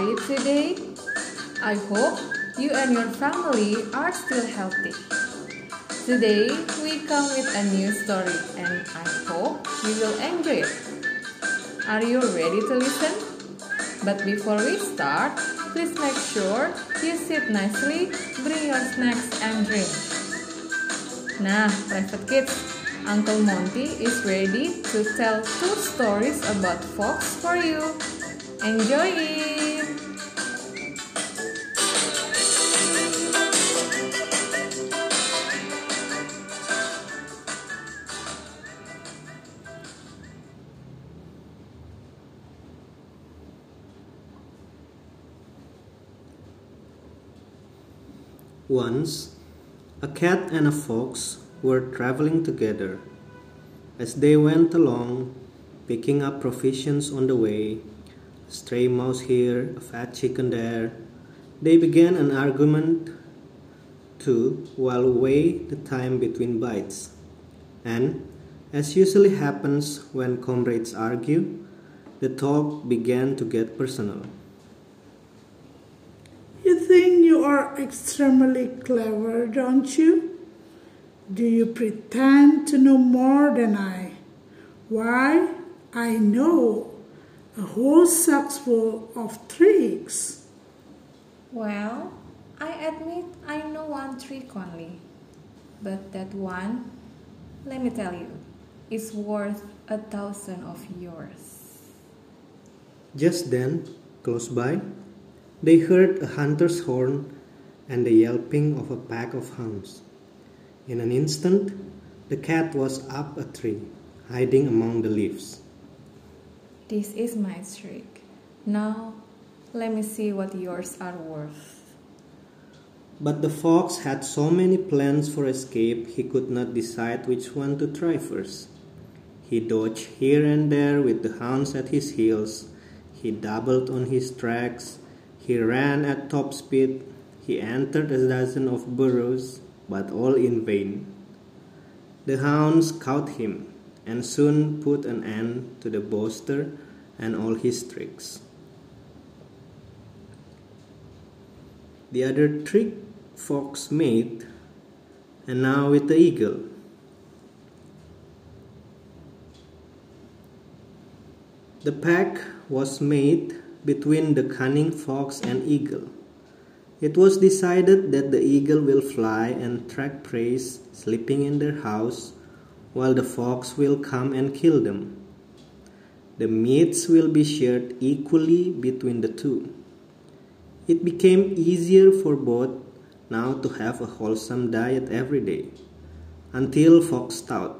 today? I hope you and your family are still healthy. Today we come with a new story and I hope you will enjoy it. Are you ready to listen? But before we start, please make sure you sit nicely, bring your snacks and drink. Nah, private kids, Uncle Monty is ready to tell two stories about fox for you. Enjoy it! Once, a cat and a fox were traveling together. As they went along, picking up provisions on the way, a stray mouse here, a fat chicken there, they began an argument to while weigh the time between bites. And, as usually happens when comrades argue, the talk began to get personal. You think you are extremely clever, don't you? Do you pretend to know more than I? Why, I know a whole sack full of tricks. Well, I admit I know one trick only. But that one, let me tell you, is worth a thousand of yours. Just then, close by, they heard a hunter's horn and the yelping of a pack of hounds. In an instant, the cat was up a tree, hiding among the leaves. This is my trick. Now, let me see what yours are worth. But the fox had so many plans for escape he could not decide which one to try first. He dodged here and there with the hounds at his heels. He doubled on his tracks. He ran at top speed. He entered a dozen of burrows, but all in vain. The hounds caught him and soon put an end to the boaster and all his tricks. The other trick fox made, and now with the eagle. The pack was made between the cunning fox and eagle. It was decided that the eagle will fly and track prey sleeping in their house, while the fox will come and kill them. The meats will be shared equally between the two. It became easier for both now to have a wholesome diet every day, until Fox thought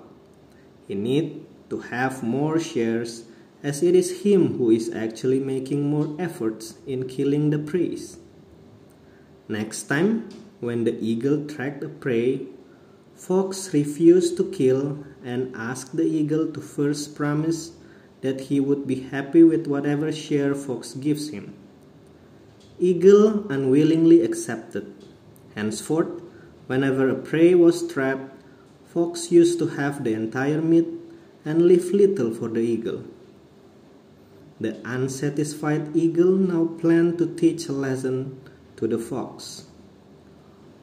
he need to have more shares as it is him who is actually making more efforts in killing the prey. Next time, when the eagle tracked a prey, Fox refused to kill and asked the eagle to first promise that he would be happy with whatever share Fox gives him. Eagle unwillingly accepted. Henceforth, whenever a prey was trapped, Fox used to have the entire meat and leave little for the eagle. The unsatisfied eagle now planned to teach a lesson to the fox.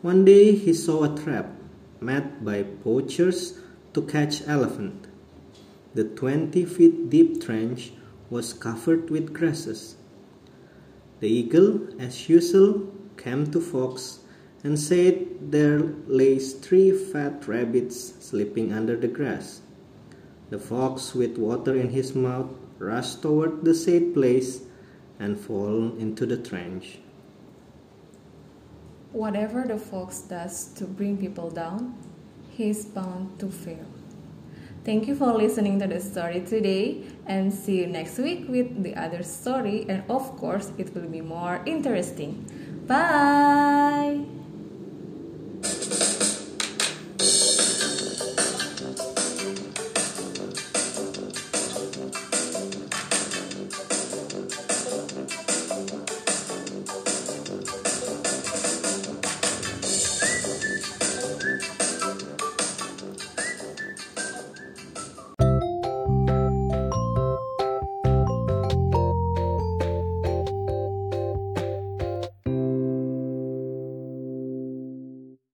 One day he saw a trap made by poachers to catch elephant. The 20 feet deep trench was covered with grasses. The eagle, as usual, came to Fox and said there lay three fat rabbits sleeping under the grass. The fox, with water in his mouth, rushed toward the said place and fall into the trench. Whatever the fox does to bring people down, he is bound to fail. Thank you for listening to the story today and see you next week with the other story and of course it will be more interesting. Bye!